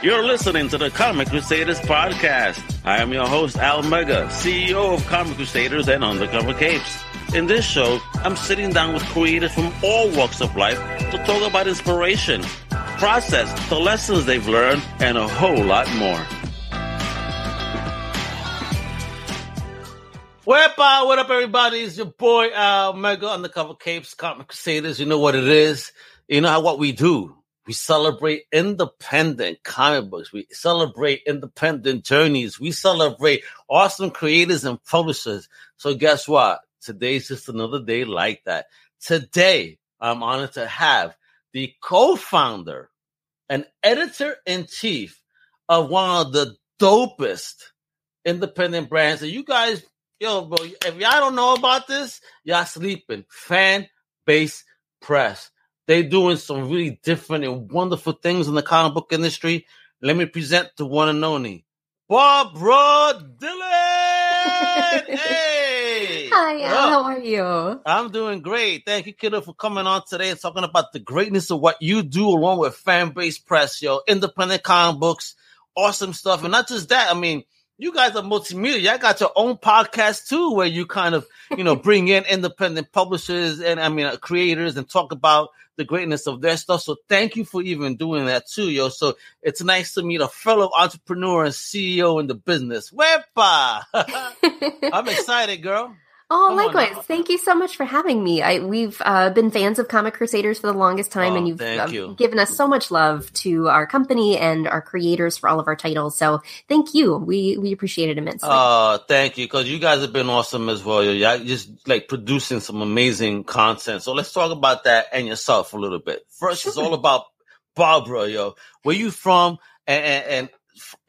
You're listening to the Comic Crusaders podcast. I am your host, Al Mega, CEO of Comic Crusaders and Undercover Capes. In this show, I'm sitting down with creators from all walks of life to talk about inspiration, process, the lessons they've learned, and a whole lot more. Wepa, what up, everybody? It's your boy Al Mega Undercover Capes, Comic Crusaders. You know what it is. You know how what we do. We celebrate independent comic books. We celebrate independent journeys. We celebrate awesome creators and publishers. So guess what? Today's just another day like that. Today, I'm honored to have the co-founder and editor in chief of one of the dopest independent brands. And you guys, yo, bro, if y'all don't know about this, y'all sleeping. Fan base press. They doing some really different and wonderful things in the comic book industry. Let me present the one and only Barbara Dillon. hey, Hi, Al. How are you? I'm doing great. Thank you, kiddo, for coming on today and talking about the greatness of what you do along with fan base press, yo, independent comic books, awesome stuff. And not just that, I mean, you guys are multimedia. Y'all got your own podcast too, where you kind of, you know, bring in independent publishers and I mean uh, creators and talk about the greatness of their stuff. So thank you for even doing that too, yo. So it's nice to meet a fellow entrepreneur and CEO in the business. Wepa! I'm excited, girl. Oh, likewise. Thank you so much for having me. I, we've uh, been fans of Comic Crusaders for the longest time, oh, and you've uh, you. given us so much love to our company and our creators for all of our titles. So thank you. We we appreciate it immensely. Uh, thank you, because you guys have been awesome as well. Y'all just like producing some amazing content. So let's talk about that and yourself a little bit. First, it's all about Barbara, yo. Where you from? And, and and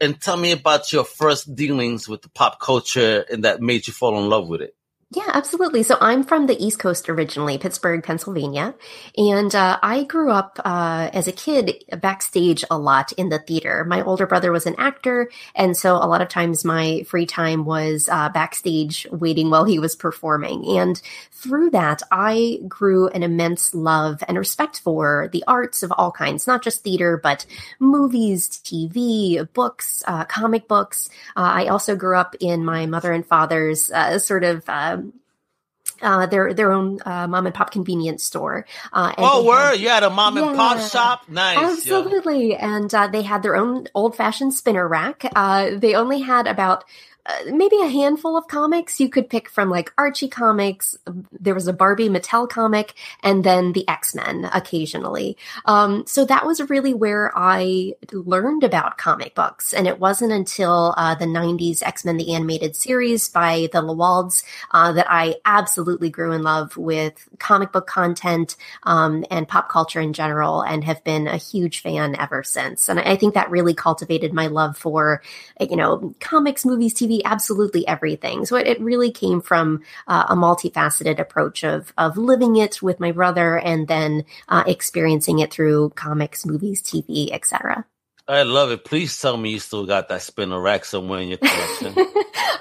and tell me about your first dealings with the pop culture and that made you fall in love with it. Yeah, absolutely. So I'm from the East Coast originally, Pittsburgh, Pennsylvania. And uh, I grew up uh, as a kid backstage a lot in the theater. My older brother was an actor. And so a lot of times my free time was uh, backstage waiting while he was performing. And through that, I grew an immense love and respect for the arts of all kinds, not just theater, but movies, TV, books, uh, comic books. Uh, I also grew up in my mother and father's uh, sort of uh, their their own uh, mom and pop convenience store. Uh, and Oh, word! had- You had a mom and pop shop. Nice. Absolutely, and uh, they had their own old fashioned spinner rack. Uh, they only had about. Uh, maybe a handful of comics you could pick from like Archie comics. There was a Barbie Mattel comic and then the X-Men occasionally. Um, so that was really where I learned about comic books. And it wasn't until uh, the 90s X-Men the animated series by the Lewalds uh, that I absolutely grew in love with comic book content um, and pop culture in general and have been a huge fan ever since. And I think that really cultivated my love for, you know, comics, movies, TV, absolutely everything. So it, it really came from uh, a multifaceted approach of, of living it with my brother and then uh, experiencing it through comics, movies, TV, etc. I love it. Please tell me you still got that spinner rack somewhere in your collection.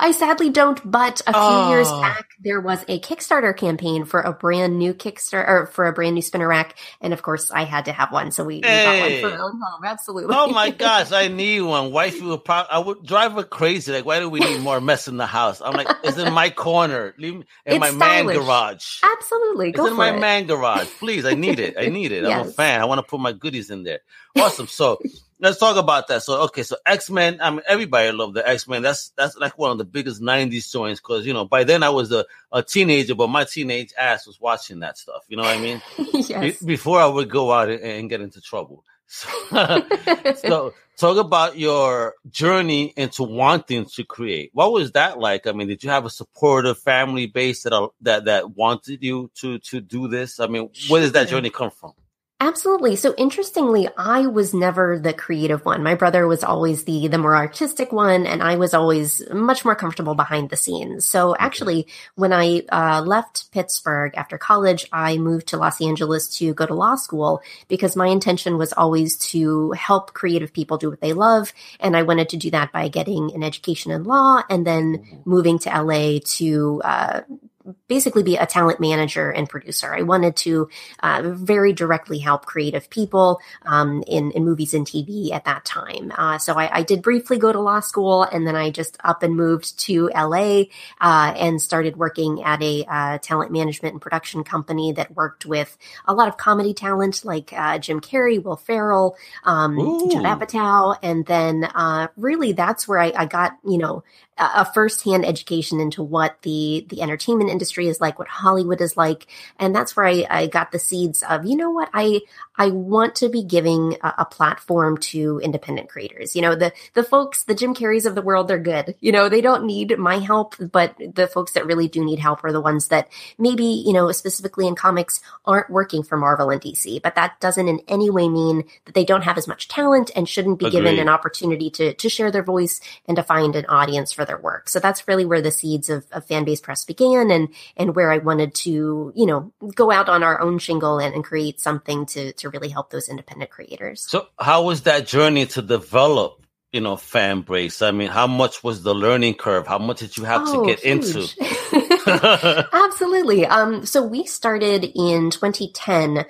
I sadly don't, but a few years Oh. back there was a Kickstarter campaign for a brand new Kickstarter or for a brand new spinner rack, and of course I had to have one, so we, we got one for our own home. Absolutely. Oh my gosh, I need one. Wifey would probably, I would drive her crazy. Like, why do we need more mess in the house? I'm like, it's in my corner. Leave me in It's my man garage. Absolutely, It's go in my it. man garage. Please, I need it. I need it. I'm a fan. I want to put my goodies in there. Awesome. So let's talk about that. So okay, so X Men. I mean, everybody loved the X Men. That's that's like one of the biggest '90s joints because you know by then I was a, a teenager, but my teenage ass was watching that stuff. You know what I mean? yes. Be- before I would go out and, and get into trouble. So, so talk about your journey into wanting to create. What was that like? I mean, did you have a supportive family base that that that wanted you to to do this? I mean, where does that journey come from? Absolutely. So interestingly, I was never the creative one. My brother was always the the more artistic one, and I was always much more comfortable behind the scenes. So actually, when I uh, left Pittsburgh after college, I moved to Los Angeles to go to law school because my intention was always to help creative people do what they love, and I wanted to do that by getting an education in law and then moving to LA to uh, basically be a talent manager and producer. I wanted to uh, very directly help creative people um, in, in movies and TV at that time. Uh, so I, I, did briefly go to law school and then I just up and moved to LA uh, and started working at a uh, talent management and production company that worked with a lot of comedy talent like uh, Jim Carrey, Will Ferrell, um, Judd Apatow. And then uh, really that's where I, I got, you know, a firsthand education into what the the entertainment industry is like, what Hollywood is like, and that's where I, I got the seeds of you know what? I I want to be giving a, a, platform to independent creators. You know the the folks, the Jim Carreys of the world, they're good. You know they don't need my help, but the folks that really do need help are the ones that maybe you know specifically in comics aren't working for Marvel and DC, but that doesn't in any way mean that they don't have as much talent and shouldn't be Agreed. given an opportunity to to share their voice and to find an audience for their work. So that's really where the seeds of, of Fanbase Press began and, and where I wanted to, you know, go out on our own shingle and, and create something to, to really help those independent creators. So how was that journey to develop you know, fan base I mean, how much was the learning curve? How much did you have oh, to get huge. into? Absolutely. Um, so we started in 2010, uh,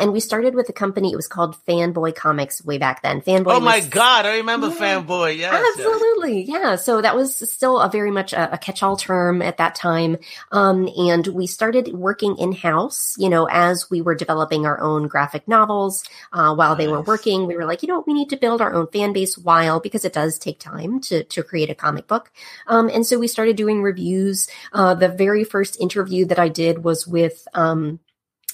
and we started with a company. It was called Fanboy Comics way back then. Fanboy. Oh my was, God, I remember yeah, Fanboy. Yes, absolutely. Yes. Yeah. So that was still a very much a, a catch-all term at that time, um, and we started working in house. You know, as we were developing our own graphic novels uh, while nice. they were working, we were like, you know, we need to build our own fan base while because it does take time to to create a comic book. Um, and so we started doing reviews. Uh, the very first interview that I did was with um,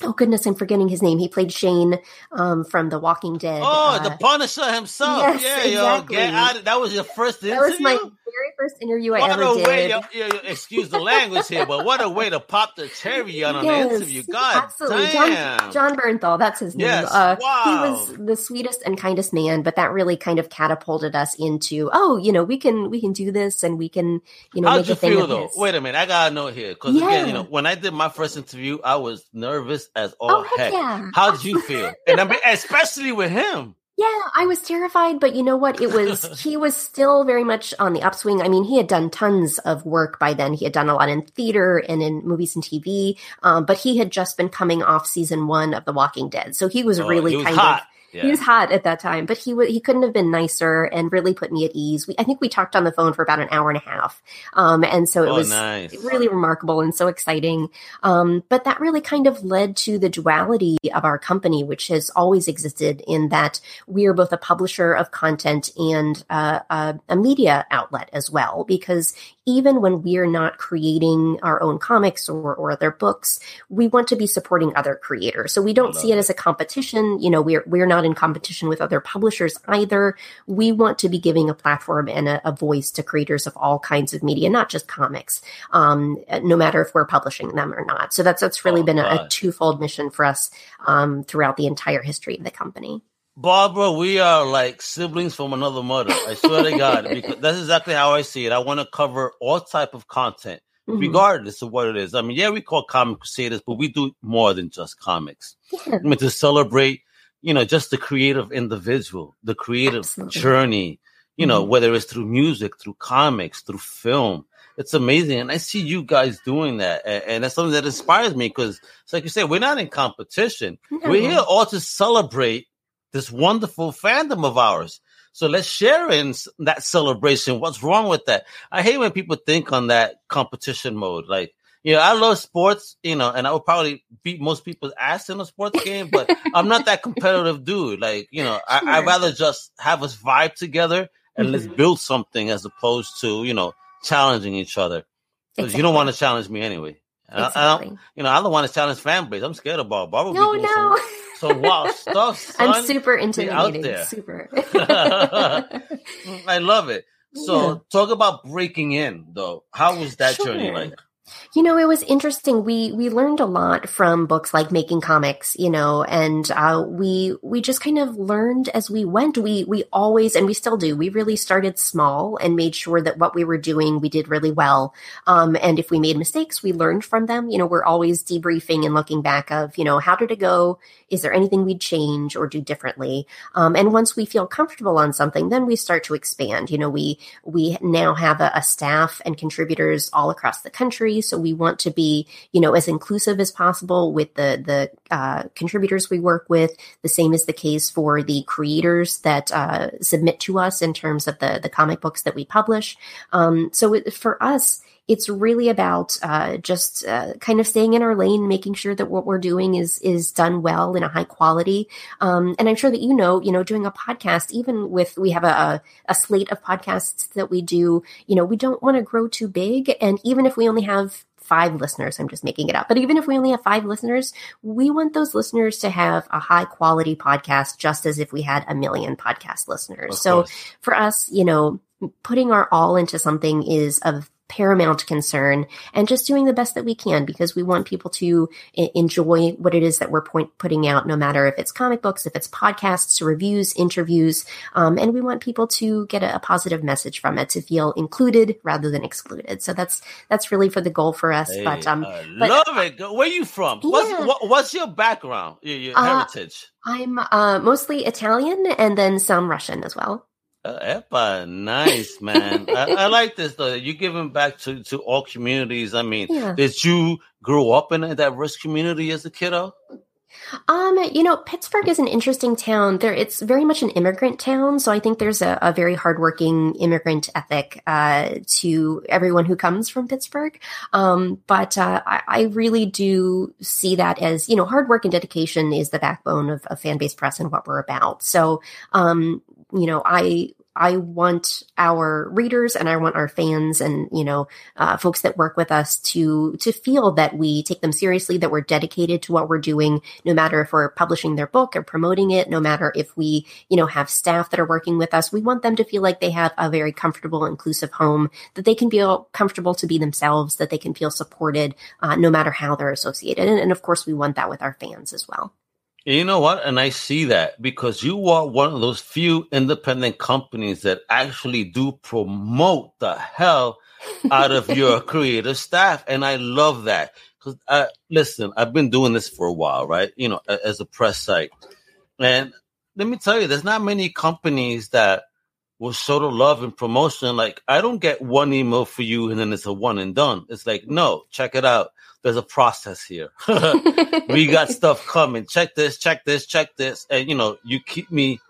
oh goodness, I'm forgetting his name. He played Shane um, from The Walking Dead. Oh, uh, the Punisher himself. Yes, yeah, exactly. yo, get out of, that was your first interview. That was my very first interview I ever did. Way, yo, yo, excuse the language here, but what a way to pop the cherry on yes, an interview. God absolutely. damn. John, Jon Bernthal, that's his name. Yes, uh, wow. He was the sweetest and kindest man, but that really kind of catapulted us into, oh, you know, we can we can do this and we can, you know, How'd make you a thing feel though? This. Wait a minute, I gotta know here because yeah. again, you know, when I did my first interview, I was nervous as all oh, heck. Yeah. How did you feel? and I mean, especially with him. Yeah, I was terrified, but you know what? It was, he was still very much on the upswing. I mean, he had done tons of work by then. He had done a lot in theater and in movies and TV, um, but he had just been coming off season one of The Walking Dead. So he was oh, really was kind hot. of yeah. He was hot at that time, but he w- he couldn't have been nicer and really put me at ease. We, I think we talked on the phone for about an hour and a half, um, and so it oh, was nice. really remarkable and so exciting. Um, but that really kind of led to the duality of our company, which has always existed in that we are both a publisher of content and uh, a, a media outlet as well. Because even when we're not creating our own comics or, or other books, we want to be supporting other creators. So we don't see it as a competition. You know, we're we're not in competition with other publishers either. We want to be giving a platform and a, a voice to creators of all kinds of media, not just comics, um, no matter if we're publishing them or not. So that's that's really oh, been a, a, twofold mission for us um, throughout the entire history of the company. Barbara, we are like siblings from another mother. I swear to God, because that's exactly how I see it. I want to cover all type of content, mm-hmm. regardless of what it is. I mean, yeah, we call comic crusaders, but we do more than just comics. Yeah. I mean, to celebrate, you know, just the creative individual, the creative Absolutely. journey. You know, mm-hmm. whether it's through music, through comics, through film, it's amazing. And I see you guys doing that. And, and that's something that inspires me because it's like you said, we're not in competition. We're here all to celebrate this wonderful fandom of ours. So let's share in that celebration. What's wrong with that? I hate when people think on that competition mode. Like, you know, I love sports, you know, and I would probably beat most people's ass in a sports game, but I'm not that competitive dude. Like, you know, sure. I, would rather just have us vibe together and mm-hmm. let's build something as opposed to, you know, challenging each other. Because exactly. you don't want to challenge me anyway. Exactly. I, I you know, I don't want to challenge fan base. I'm scared of Bob. Bob no, no. So wow, stuff. Son, I'm super intimidating. Super. I love it. So yeah. talk about breaking in though. How was that sure. journey like? You know, it was interesting. We we learned a lot from books like Making Comics, you know, and uh, we we just kind of learned as we went. We we always and we still do. We really started small and made sure that what we were doing we did really well. Um, and if we made mistakes, we learned from them. You know, we're always debriefing and looking back of you know how did it go? Is there anything we'd change or do differently? Um, and once we feel comfortable on something, then we start to expand. You know, we we now have a, a staff and contributors all across the country So we want to be, you know, as inclusive as possible with the the uh, contributors we work with. The same is the case for the creators that uh, submit to us in terms of the the comic books that we publish. Um, so it, for us it's really about uh, just uh, kind of staying in our lane, making sure that what we're doing is is done well in a high quality. Um, and I'm sure that you know, you know, doing a podcast, even with we have a, a slate of podcasts that we do, you know, we don't want to grow too big, and even if we only have five listeners. I'm just making it up. But even if we only have five listeners, we want those listeners to have a high quality podcast, just as if we had a million podcast listeners. So for us, you know, putting our all into something is of paramount concern and just doing the best that we can because we want people to I- enjoy what it is that we're point- putting out no matter if it's comic books if it's podcasts reviews interviews um, and we want people to get a, a, positive message from it to feel included rather than excluded. So that's that's really for the goal for us hey, but um I but, love it. Where are you from? Yeah. what's what, what's your background? Your, your uh, heritage? I'm uh, mostly italian and then some russian as well uh, Epa, nice man. I, I, like this though. You're giving back to to all communities. I mean, yeah. did you grow up in a diverse community as a kiddo? Um, you know, Pittsburgh is an interesting town. There, it's very much an immigrant town, so I think there's a, a very hardworking immigrant ethic uh, to everyone who comes from Pittsburgh. Um, but uh, I, I, really do see that as you know, hard work and dedication is the backbone of, of fan base press and what we're about. So, um, you know, I I want our readers and I want our fans and you know uh, folks that work with us to to feel that we take them seriously, that we're dedicated to what we're doing, no matter if we're publishing their book or promoting it, no matter if we you know have staff that are working with us. We want them to feel like they have a very comfortable, inclusive home, that they can feel comfortable to be themselves, that they can feel supported, uh, no matter how they're associated, and, and of course we want that with our fans as well. You know what? And I see that because you are one of those few independent companies that actually do promote the hell out of your creative staff. And I love that. Because, uh, listen, I've been doing this for a while, right? You know, as a press site. And let me tell you, there's not many companies that will show the love and promotion. Like, I don't get one email for you and then it's a one and done. It's like, no, check it out there's a process here. we got stuff coming. Check this, check this, check this. And you know, you keep me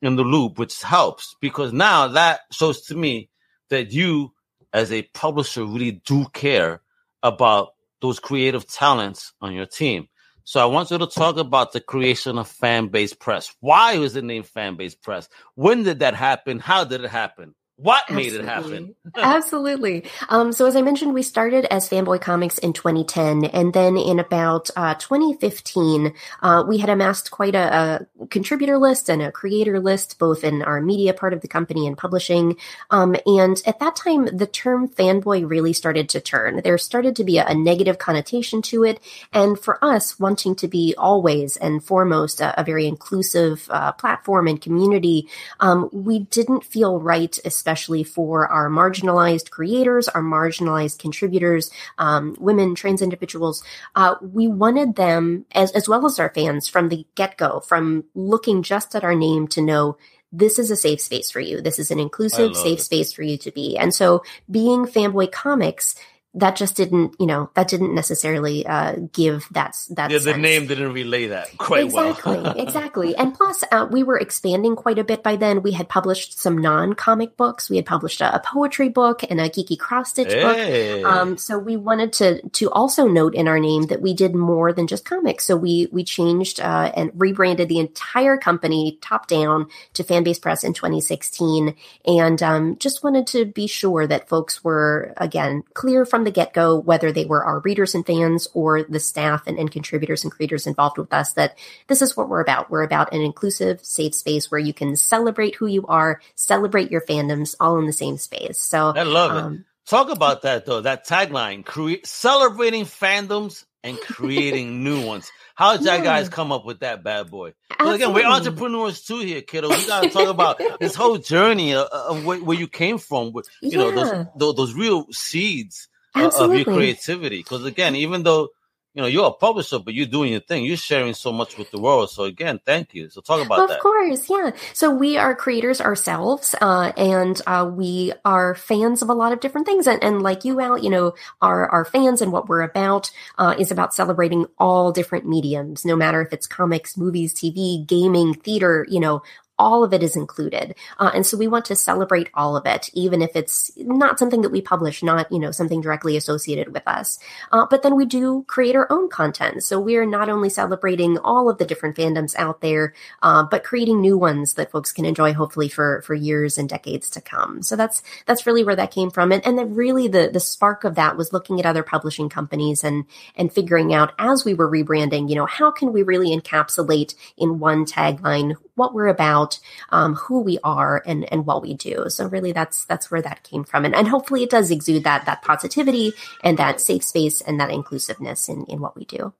in the loop, which helps because now that shows to me that you as a publisher really do care about those creative talents on your team. So I want you to talk about the creation of fan base press. Why was it named fan base press? When did that happen? How did it happen? What Absolutely. made it happen? Absolutely. Um, so as I mentioned, we started as Fanboy Comics in 2010, and then in about uh, 2015, uh, we had amassed quite a, a, contributor list and a creator list, both in our media part of the company and publishing. Um, and at that time, the term fanboy really started to turn. There started to be a, a negative connotation to it, and for us, wanting to be always and foremost a, a very inclusive uh, platform and community, um, we didn't feel right, especially especially for our marginalized creators, our marginalized contributors, um, women, trans individuals. Uh, we wanted them, as, as well as our fans, from the get go, from looking just at our name to know this is a safe space for you. This is an inclusive, safe it. space for you to be. And so being Fanboy Comics that just didn't, you know, that didn't necessarily uh, give that that. Yeah, the name didn't relay that quite exactly, well. Exactly, exactly. And plus, uh, we were expanding quite a bit by then. We had published some non-comic books. We had published a, a poetry book and a geeky cross stitch hey. book. Um, so we wanted to to also note in our name that we did more than just comics. So we we changed uh, and rebranded the entire company top down to Fanbase Press in 2016, and um, just wanted to be sure that folks were again clear from the get go, whether they were our readers and fans or the staff and, and contributors and creators involved with us, that this is what we're about. We're about an inclusive, safe space where you can celebrate who you are, celebrate your fandoms all in the same space. So I love um, it. Talk about that though, that tagline, cre- celebrating fandoms and creating new ones. How did yeah. you guys come up with that bad boy? Again, we're entrepreneurs too here, kiddo. We got to talk about this whole journey of, of where, where, you came from. With, you yeah. know, those, those, those real seeds Absolutely. of your creativity. Because again, even though you know, you're a publisher, but you're doing your thing. You're sharing so much with the world. So again, thank you. So talk about of that. Of course, yeah. So we are creators ourselves, uh, and uh, we are fans of a lot of different things. And, and like you, Al, you know, our our fans and what we're about uh, is about celebrating all different mediums, no matter if it's comics, movies, TV, gaming, theater. You know, all of it is included. Uh, and so we want to celebrate all of it, even if it's not something that we publish, not, you know, something directly associated with us. Uh, but then we do create our own content. So we're not only celebrating all of the different fandoms out there, uh, but creating new ones that folks can enjoy hopefully for, for years and decades to come. So that's, that's really where that came from. And, and then really the, the spark of that was looking at other publishing companies and, and figuring out as we were rebranding, you know, how can we really encapsulate in one tagline what we're about, um, who we are, and and what we do. So really, that's that's where that came from, and and hopefully it does exude that that positivity and that safe space and that inclusiveness in in what we do.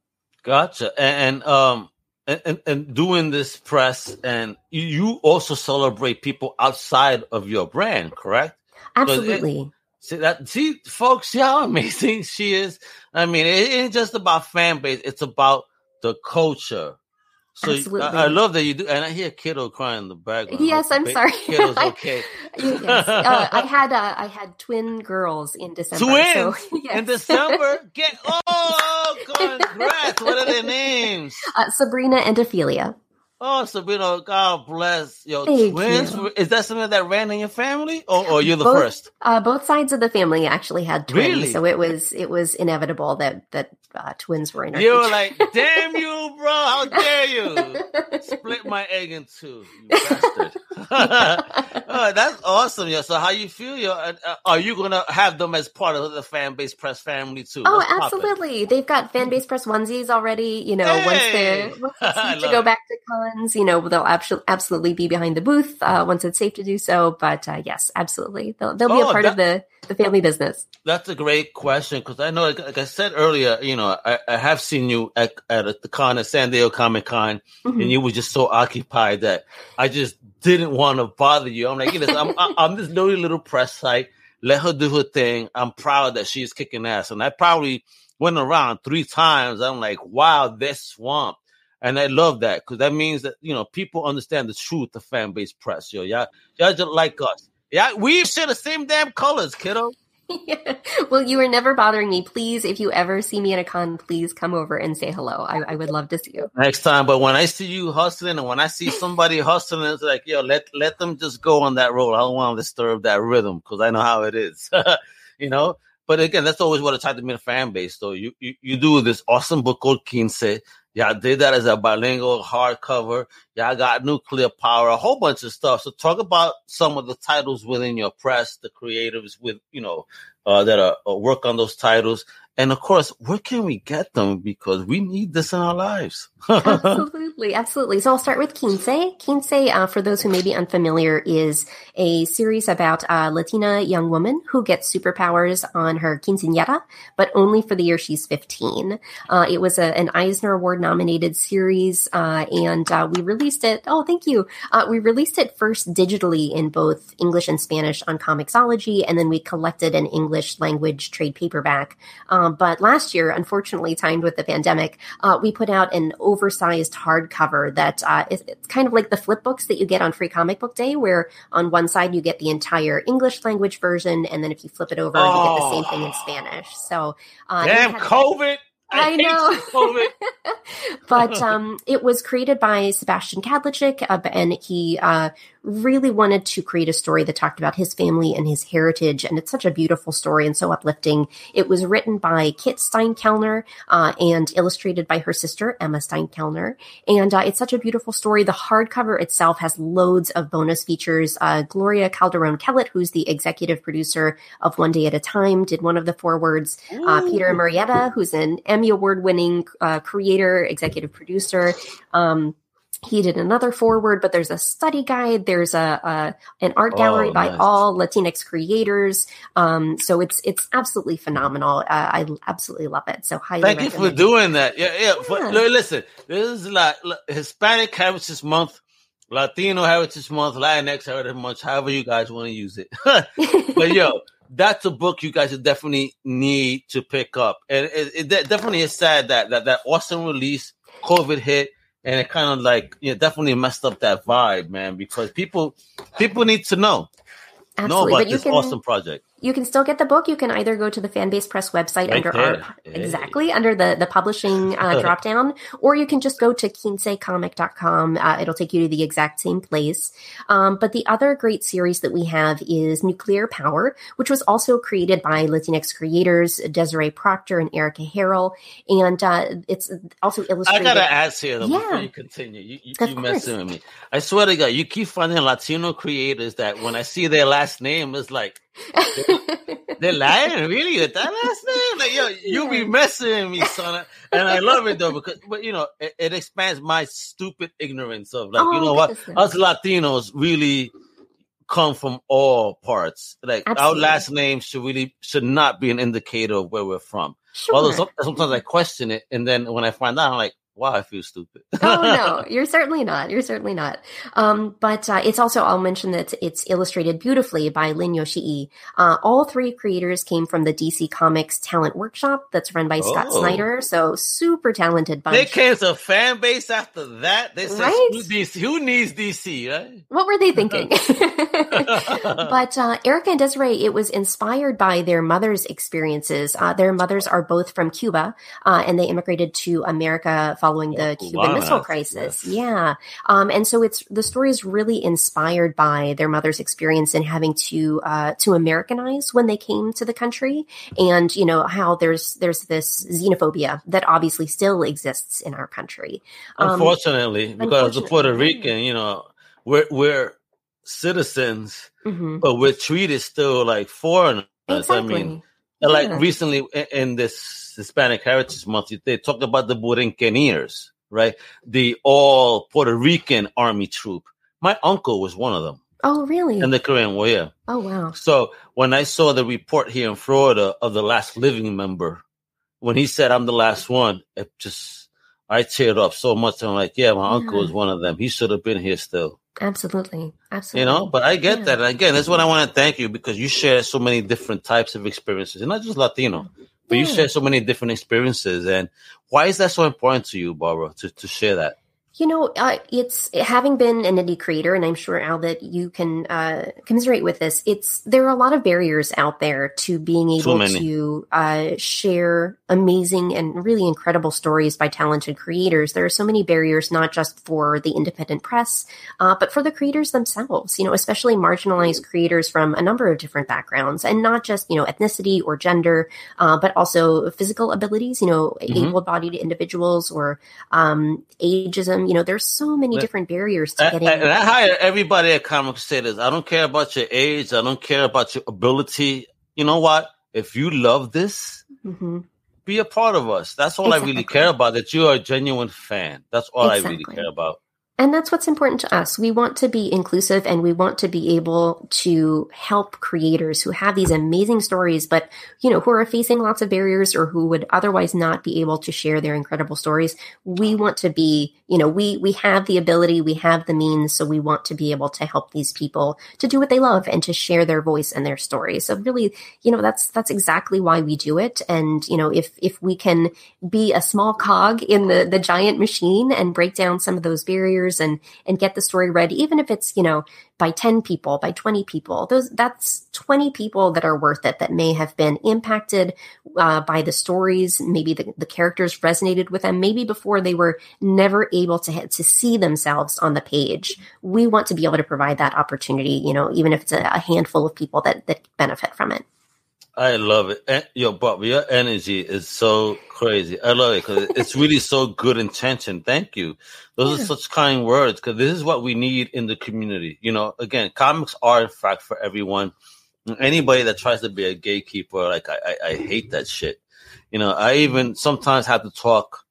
Gotcha, and, and um. And, and, doing this press, and you also celebrate people outside of your brand, correct? Absolutely. See that, see, folks, see how amazing she is. I mean, it ain't just about fan base; it's about the culture, so Absolutely. I, I, love that you do, and I hear kiddo crying in the background. Yes, I'm sorry. Kiddo's okay. yes, uh, I had uh, I had twin girls in December. Twins so, yes. in December. Get oh, congrats! what are their names? Uh, Sabrina and Ophelia. Oh, Sabrina, God bless your Thank twins. You. Is that something that ran in your family, or, or you're the both, first? Uh, both sides of the family actually had twins, really? so it was it was inevitable that that uh, twins were in. Our you were like, "Damn you, bro! How dare you split my egg in two, you bastard!" Oh, that's awesome, yo. So, how you feel? Yo, uh, are you gonna have them as part of the fan base press family too? Oh, absolutely! They've got fan base press onesies already. You know, hey! once they're once it's to go it. back to cons, you know, they'll ab- absolutely be behind the booth uh, once it's safe to do so. But uh, yes, absolutely, they'll, they'll be oh, a part that, of the the family business. That's a great question because I know, like, like, I said earlier, you know, I, I have seen you at, at the con at San Diego Comic Con, mm-hmm. and you were just so occupied that I just didn't want to bother you. I'm like, listen, I'm, I'm this little little press site. Let her do her thing. I'm proud that she's kicking ass, and I probably went around three times. I'm like, wow, this swamp. And I love that because that means that you know people understand the truth of fan base press. Yo, y'all, y'all just like us. Yeah, we share the same damn colors, kiddo. Well, you are never bothering me. Please, if you ever see me at a con, please come over and say hello. I, I would love to see you next time. But when I see you hustling, and when I see somebody hustling, it's like, yo, let let them just go on that road. I don't want to disturb that rhythm because I know how it is. you know. But again, that's always what attracted me to fan base. So you, you you do this awesome book called Quince. Y'all did that as a bilingual hardcover. Y'all got nuclear power, a whole bunch of stuff. So talk about some of the titles within your press, the creatives with, you know, uh, that are, uh, work on those titles. And of course, where can we get them? Because we need this in our lives. absolutely, absolutely. So I'll start with Quince. Quince, uh, for those who may be unfamiliar, is a series about a Latina young woman who gets superpowers on her quinceañera, but only for the year she's 15. Uh, it was a, an Eisner Award nominated series, uh, and uh, we released it. Oh, thank you. Uh, we released it first digitally in both English and Spanish on Comixology, and then we collected an English language trade paperback. Um, but last year, unfortunately, timed with the pandemic, uh, we put out an oversized hardcover that uh, is, it's kind of like the flip books that you get on Free Comic Book Day, where on one side you get the entire English language version, and then if you flip it over, oh. you get the same thing in Spanish. So, uh, damn COVID. I, I know. but um, it was created by Sebastian Kadlecik, uh, and he uh, really wanted to create a story that talked about his family and his heritage. And it's such a beautiful story and so uplifting. It was written by Kit Steinkellner uh, and illustrated by her sister, Emma Steinkellner. And uh, it's such a beautiful story. The hardcover itself has loads of bonus features. Uh, Gloria Calderon Kellett, who's the executive producer of One Day at a Time, did one of the forewords. Uh, Peter Murrieta, who's an Emmy Award winning uh, creator, executive producer. Um, he did another forward, but there's a study guide. There's a, a an art gallery oh, by nice. all Latinx creators. Um, so it's it's absolutely phenomenal. Uh, I absolutely love it. So highly thank you for doing that. Yeah, yeah. yeah. For, listen, this is like Hispanic Heritage Month, Latino Heritage Month, Latinx Heritage Month, however you guys want to use it. but yo, that's a book you guys definitely need to pick up. And it, it definitely is sad that that that awesome release, COVID hit, and it kind of like you know, definitely messed up that vibe, man. Because people people need to know Absolutely. know about this can, awesome project you can still get the book. You can either go to the Fanbase Press website right under there. our hey. exactly under the the publishing uh, drop down, or you can just go to quincecomic.com. Uh, it'll take you to the exact same place. Um, but the other great series that we have is Nuclear Power, which was also created by Latinx creators Desiree Proctor and Erica Harrell, and uh, it's also illustrated. I gotta ask here though, yeah. before you continue. You, you, messing with me. I swear to God, you keep finding Latino creators that when I see their last name, it's like they're lying, really? With that last name? Like, yo, you be messing me, son. And I love it though, because, but you know, it, it expands my stupid ignorance of like, oh, you know what? Us Latinos really come from all parts. Like Absolutely. our last name should really should not be an indicator of where we're from. Sure. Although sometimes I question it, and then when I find out, I'm like, wow, I feel stupid. oh no, you're certainly not. You're certainly not. Um, but uh, it's also I'll mention that it's illustrated beautifully by Lin Yoshii. Uh, all three creators came from the DC Comics Talent Workshop that's run by oh. Scott Snyder. So super talented bunch. They came to fan base after that. They said, right? who, DC, who needs DC? Right? What were they thinking? but uh, Erica and Desiree, it was inspired by their mother's experiences. Uh, their mothers are both from Cuba, uh, and they immigrated to America following the Cuban Missile Crisis. Yes. Yeah. Um, and so it's the story is really inspired by their mother's experience in having to uh, to Americanize when they came to the country, and you know how there's there's this xenophobia that obviously still exists in our country. Um, unfortunately, because the Puerto Rican, you know, we're we're citizens, mm-hmm. but we're treated still like foreigners. Exactly. I mean, yeah. like recently in this Hispanic Heritage Month, they talked about the Borinqueneers, right? The all Puerto Rican army troop. My uncle was one of them. Oh, really? In the Korean War, yeah. Oh, wow. So when I saw the report here in Florida of the last living member, when he said I'm the last one, it just I teared up so much. I'm like, yeah, my yeah. uncle was one of them. He should have been here still. Absolutely. Absolutely. You know, but I get yeah. that. And again, that's what I want to thank you because you share so many different types of experiences, and not just Latino. But you share so many different experiences, and why is that so important to you, Barbara, to, to share that? You know, uh, it's having been an indie creator, and I'm sure Al that you can uh, commiserate with this. It's there are a lot of barriers out there to being able to uh, share amazing and really incredible stories by talented creators. There are so many barriers, not just for the independent press, uh, but for the creators themselves. You know, especially marginalized creators from a number of different backgrounds, and not just you know ethnicity or gender, uh, but also physical abilities. You know, mm-hmm. able-bodied individuals or um, ageism you know, there's so many different barriers to getting. And I hire everybody at Comic Crusaders. I don't care about your age. I don't care about your ability. You know what? If you love this, mm-hmm. be a part of us. That's all exactly. I really care about. That you are a genuine fan. That's all exactly. I really care about. And that's what's important to us. We want to be inclusive and we want to be able to help creators who have these amazing stories, but, you know, who are facing lots of barriers or who would otherwise not be able to share their incredible stories. We want to be, you know, we, we have the ability, we have the means. So we want to be able to help these people to do what they love and to share their voice and their story. So really, you know, that's, that's exactly why we do it. And, you know, if, if we can be a small cog in the, the giant machine and break down some of those barriers, and and get the story read even if it's you know by 10 people by 20 people. Those that's 20 people that are worth it that may have been impacted uh, by the stories. Maybe the, the characters resonated with them. Maybe before they were never able to to see themselves on the page. We want to be able to provide that opportunity you know even if it's a, a handful of people that that benefit from it I love it. And, yo, Bob, your energy is so crazy. I love it because it's really so good intention. Thank you. Those yeah. are such kind words because this is what we need in the community. You know, again, comics are in fact for everyone. Anybody that tries to be a gatekeeper, like I, I, I hate that shit. You know, I even sometimes have to talk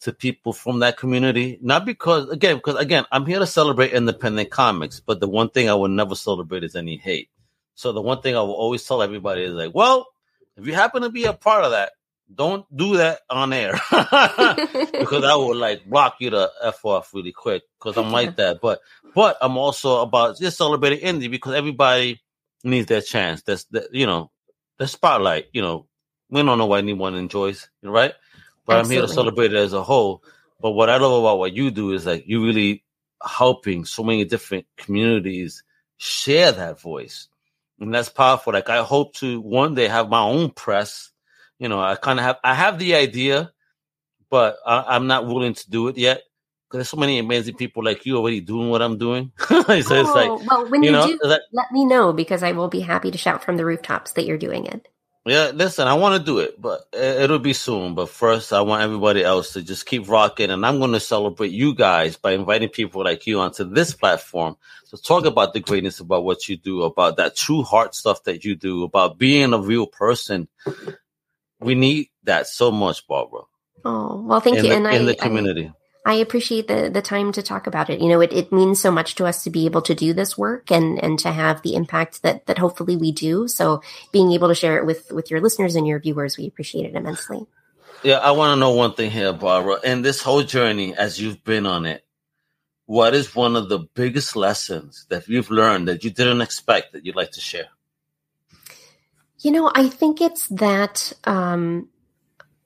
to people from that community, not because again, because again, I'm here to celebrate independent comics, but the one thing I will never celebrate is any hate. So the one thing I will always tell everybody is like, well, if you happen to be a part of that, don't do that on air because I will like block you to f off really quick because I'm like that. But but I'm also about just celebrating indie because everybody needs their chance. That's that you know the spotlight. You know, we don't know what anyone enjoys, right? But Absolutely. I'm here to celebrate it as a whole. But what I love about what you do is like you really helping so many different communities share that voice. And that's powerful. Like I hope to one day have my own press. You know, I kind of have I have the idea, but I, am not willing to do it yet because there's so many amazing people like you already doing what I'm doing. so oh, it's like, oh, well, when you, you know, do, that, let me know because I will be happy to shout from the rooftops that you're doing it. Yeah, listen, I want to do it, but it'll be soon. But first, I want everybody else to just keep rocking, and I'm going to celebrate you guys by inviting people like you onto this platform to talk about the greatness about what you do, about that true heart stuff that you do, about being a real person. We need that so much, Barbara. Oh well, thank in you, the, and in I, the community. I, I appreciate the the time to talk about it. You know, it, it means so much to us to be able to do this work and and to have the impact that that hopefully we do. So being able to share it with with your listeners and your viewers, we appreciate it immensely. Yeah, I want to know one thing here, Barbara. In this whole journey, as you've been on it, what is one of the biggest lessons that you've learned that you didn't expect that you'd like to share? You know, I think it's that um,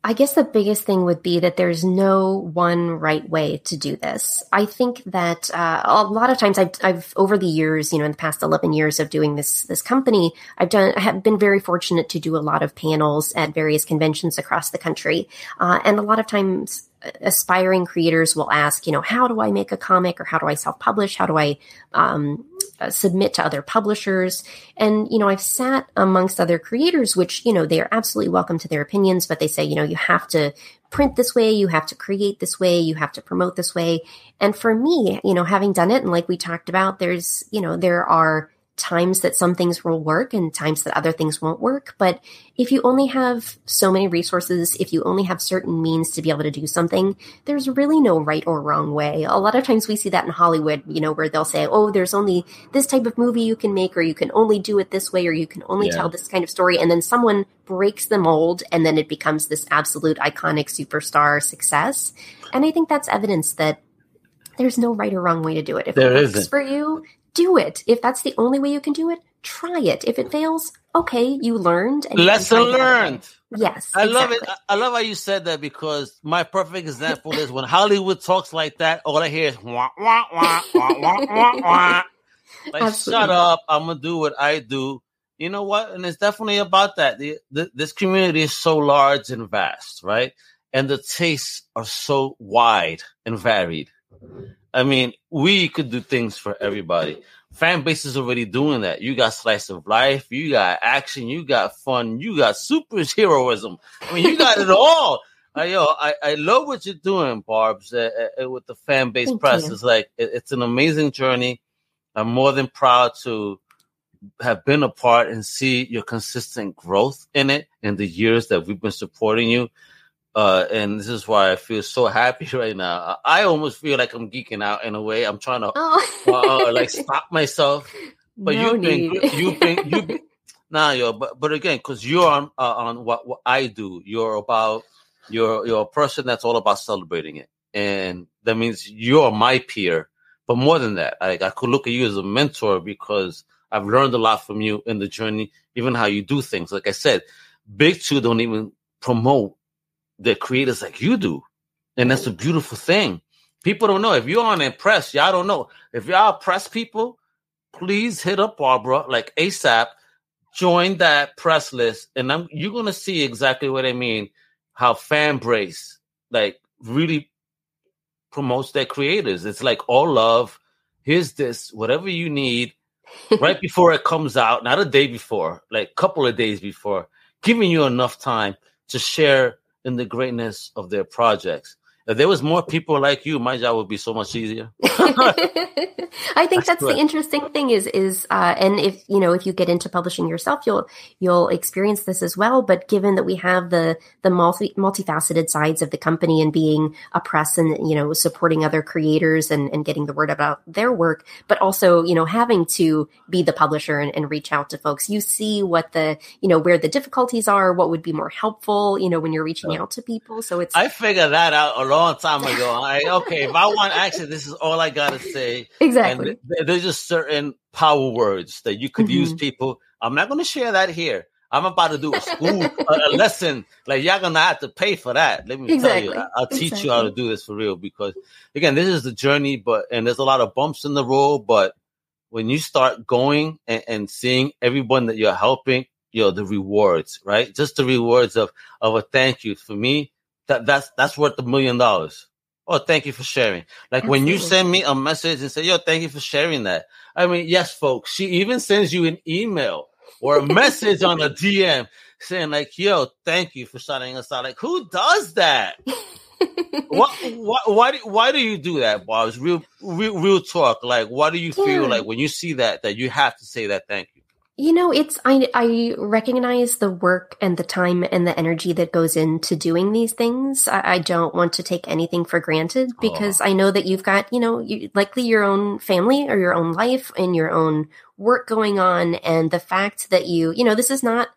I guess the biggest thing would be that there's no one right way to do this. I think that uh, a lot of times I've, I've, over the years, you know, in the past 11 years of doing this, this company, I've done, I have been very fortunate to do a lot of panels at various conventions across the country. Uh, and a lot of times aspiring creators will ask, you know, how do I make a comic or how do I self publish? How do I, um, uh, submit to other publishers. And, you know, I've sat amongst other creators, which, you know, they are absolutely welcome to their opinions, but they say, you know, you have to print this way, you have to create this way, you have to promote this way. And for me, you know, having done it, and like we talked about, there's, you know, there are times that some things will work and times that other things won't work. But if you only have so many resources, if you only have certain means to be able to do something, there's really no right or wrong way. A lot of times we see that in Hollywood, you know, where they'll say, oh, there's only this type of movie you can make, or you can only do it this way, or you can only yeah. tell this kind of story. And then someone breaks the mold and then it becomes this absolute iconic superstar success. And I think that's evidence that there's no right or wrong way to do it. If there it works isn't. for you, do it. If that's the only way you can do it, try it. If it fails, okay, you learned. And Lesson learned. Yes, I exactly. love it. I love how you said that because my perfect example is when Hollywood talks like that. All I hear is wah wah wah wah wah wah wah. Like, Absolutely. shut up! I'm gonna do what I do. You know what? And it's definitely about that. The, the, this community is so large and vast, right? And the tastes are so wide and varied. I mean, we could do things for everybody. Fan base is already doing that. You got slice of life, you got action, you got fun, you got superheroism. I mean, you got it all. I, yo, I, I love what you're doing, Barb's, uh, uh, with the fan base Thank press. You. It's like it, it's an amazing journey. I'm more than proud to have been a part and see your consistent growth in it in the years that we've been supporting you. Uh, and this is why I feel so happy right now. I almost feel like I'm geeking out in a way. I'm trying to oh. uh, uh like stop myself. But no you've been, you've been, you've been, nah, yo, but but again, because you're on uh, on what, what I do, you're about you're you're a person that's all about celebrating it, and that means you're my peer. But more than that, I, I could look at you as a mentor because I've learned a lot from you in the journey, even how you do things. Like I said, Big Two don't even promote the creators like you do. And that's a beautiful thing. People don't know. If you're on Impress, y'all don't know. If y'all press people, please hit up Barbara like ASAP. Join that press list, and I'm, you're gonna see exactly what I mean. How Fanbase like really promotes their creators. It's like all love. Here's this, whatever you need, right before it comes out, not a day before, like a couple of days before, giving you enough time to share in the greatness of their projects. If there was more people like you, my job would be so much easier. I think that's, the interesting thing is is uh, and if you know if you get into publishing yourself, you'll you'll experience this as well. But given that we have the the multi multifaceted sides of the company and being a press and you know supporting other creators and, and getting the word about their work, but also you know having to be the publisher and, and reach out to folks, you see what the you know where the difficulties are, what would be more helpful, you know when you're reaching out to people. So it's I figure that out a long time ago. I okay, if I want action, this is all I gotta say. Exactly. And there's just certain power words that you could mm-hmm. use. People, I'm not going to share that here. I'm about to do a school a, a, lesson. Like y'all gonna have to pay for that. Let me exactly. tell you, I, will teach exactly. you how to do this for real. Because again, this is the journey, but and there's a lot of bumps in the road. But when you start going and, and seeing everyone that you're helping, you know the rewards, right? Just the rewards of of a thank you for me. That that's that's worth a million dollars. Oh, thank you for sharing. Like Absolutely. when you send me a message and say, "Yo, thank you for sharing that." I mean, yes, folks. She even sends you an email or a message on a DM saying like, "Yo, thank you for shouting us out." Like, who does that? what, what, why, do, why do you do that, Bobs? Real, real, real talk. Like, why do you yeah. feel like when you see that that you have to say that thank you? You know, it's I I recognize the work and the time and the energy that goes into doing these things. I, I don't want to take anything for granted oh. because oh. I know that you've got you know you, likely your own family or your own life and your own work going on, and the fact that you you know this is not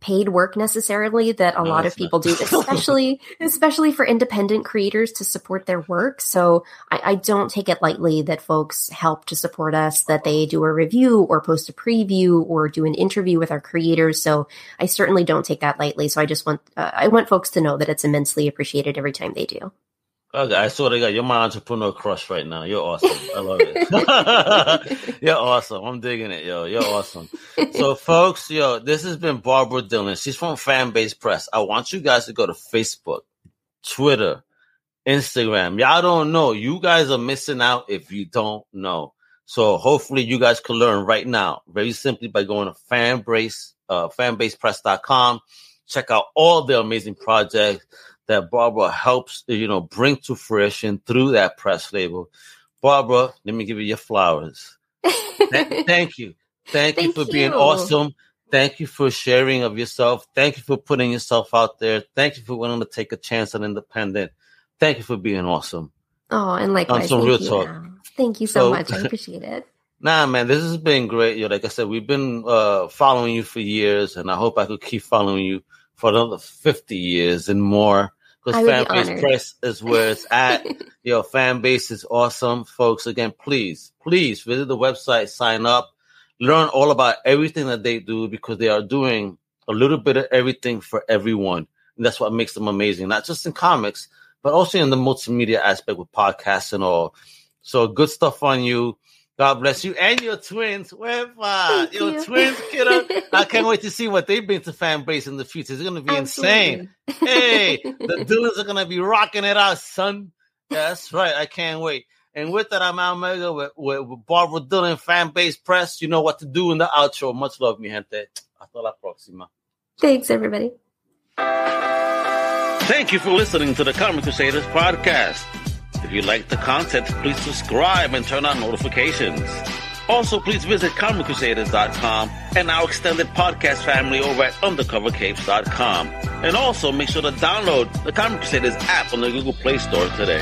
paid work necessarily that a no, lot of people do, especially especially for independent creators to support their work. So I, I, don't take it lightly that folks help to support us, that they do a review or post a preview or do an interview with our creators. So I certainly don't take that lightly. So I just want uh, I want folks to know that it's immensely appreciated every time they do. Okay, I saw to God, you're my entrepreneur crush right now. You're awesome. I love it. you're awesome. I'm digging it, yo. You're awesome. So, folks, yo, this has been Barbara Dillon. She's from Fanbase Press. I want you guys to go to Facebook, Twitter, Instagram. Y'all don't know. You guys are missing out if you don't know. So, hopefully, you guys can learn right now, very simply by going to fanbase, uh, fanbasepress.com. Check out all the amazing projects that Barbara helps, you know, bring to fruition through that press label. Barbara, let me give you your flowers. Th- thank you. Thank, thank you for you. being awesome. Thank you for sharing of yourself. Thank you for putting yourself out there. Thank you for willing to take a chance on independent. Thank you for being awesome. Oh, and likewise, on some real talk. Thank you so, so much. I appreciate it. Nah, man, this has been great. Yo, like I said, we've been uh, following you for years, and I hope I could keep following you for another fifty years and more because Fanbase Press is where it's at. Your fan base is awesome, folks. Again, please, please visit the website, sign up, learn all about everything that they do because they are doing a little bit of everything for everyone. And that's what makes them amazing, not just in comics, but also in the multimedia aspect with podcasts and all. So good stuff on you. God bless you and your twins. Where your you. twins, kiddo. I can't wait to see what they bring to Fanbase in the future. It's gonna be Absolutely. insane. Hey, the Dillons are gonna be rocking it out, son. Yeah, that's right. I can't wait. And with that, I'm Al Mega with, with, with Barbara Dillon, Fanbase Press. You know what to do in the outro. Much love, mi gente. Hasta la próxima. Thanks, everybody. Thank you for listening to the Comic Crusaders podcast. If you like the content, please subscribe and turn on notifications. Also, please visit ComicCrusaders.com and our extended podcast family over at UndercoverCapes.com. And also make sure to download the Comic Crusaders app on the Google Play Store today.